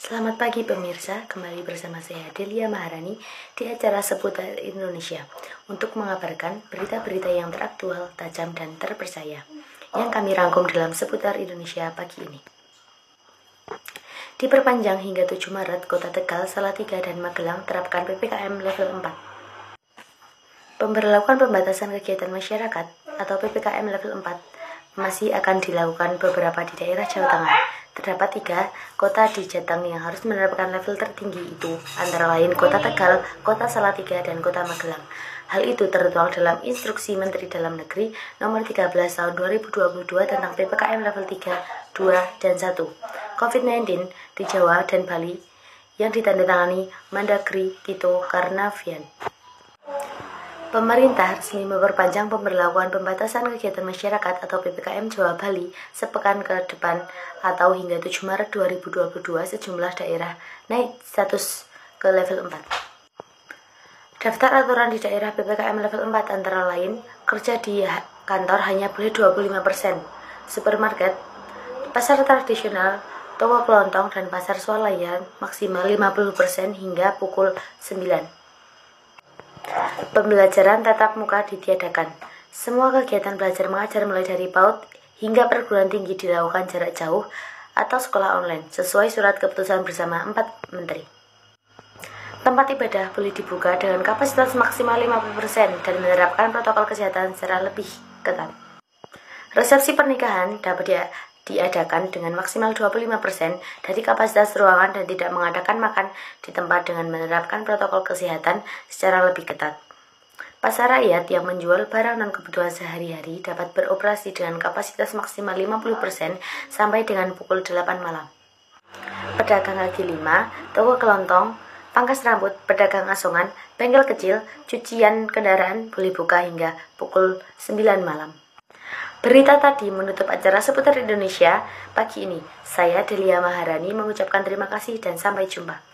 Selamat pagi pemirsa, kembali bersama saya Delia Maharani di acara seputar Indonesia untuk mengabarkan berita-berita yang teraktual, tajam, dan terpercaya yang kami rangkum dalam seputar Indonesia pagi ini. Diperpanjang hingga 7 Maret, Kota Tegal, Salatiga, dan Magelang terapkan PPKM level 4. Pemberlakuan pembatasan kegiatan masyarakat atau PPKM level 4 masih akan dilakukan beberapa di daerah Jawa Tengah Terdapat tiga kota di Jateng yang harus menerapkan level tertinggi itu, antara lain Kota Tegal, Kota Salatiga, dan Kota Magelang. Hal itu tertuang dalam Instruksi Menteri Dalam Negeri Nomor 13 Tahun 2022 tentang PPKM level 3, 2, dan 1 COVID-19 di Jawa dan Bali yang ditandatangani Mendagri Tito Karnavian. Pemerintah resmi memperpanjang pemberlakuan pembatasan kegiatan masyarakat atau PPKM Jawa Bali sepekan ke depan atau hingga 7 Maret 2022 sejumlah daerah naik status ke level 4. Daftar aturan di daerah PPKM level 4 antara lain kerja di kantor hanya boleh 25%, supermarket, pasar tradisional, toko kelontong, dan pasar swalayan maksimal 50% hingga pukul 9. Pembelajaran tatap muka ditiadakan. Semua kegiatan belajar mengajar mulai dari PAUD hingga perguruan tinggi dilakukan jarak jauh atau sekolah online sesuai surat keputusan bersama empat menteri. Tempat ibadah boleh dibuka dengan kapasitas maksimal 50% dan menerapkan protokol kesehatan secara lebih ketat. Resepsi pernikahan dapat diadakan dengan maksimal 25% dari kapasitas ruangan dan tidak mengadakan makan di tempat dengan menerapkan protokol kesehatan secara lebih ketat. Pasar rakyat yang menjual barang dan kebutuhan sehari-hari dapat beroperasi dengan kapasitas maksimal 50% sampai dengan pukul 8 malam. Pedagang kaki lima, toko kelontong, pangkas rambut, pedagang asongan, bengkel kecil, cucian kendaraan boleh buka hingga pukul 9 malam. Berita tadi menutup acara seputar Indonesia pagi ini. Saya Delia Maharani mengucapkan terima kasih dan sampai jumpa.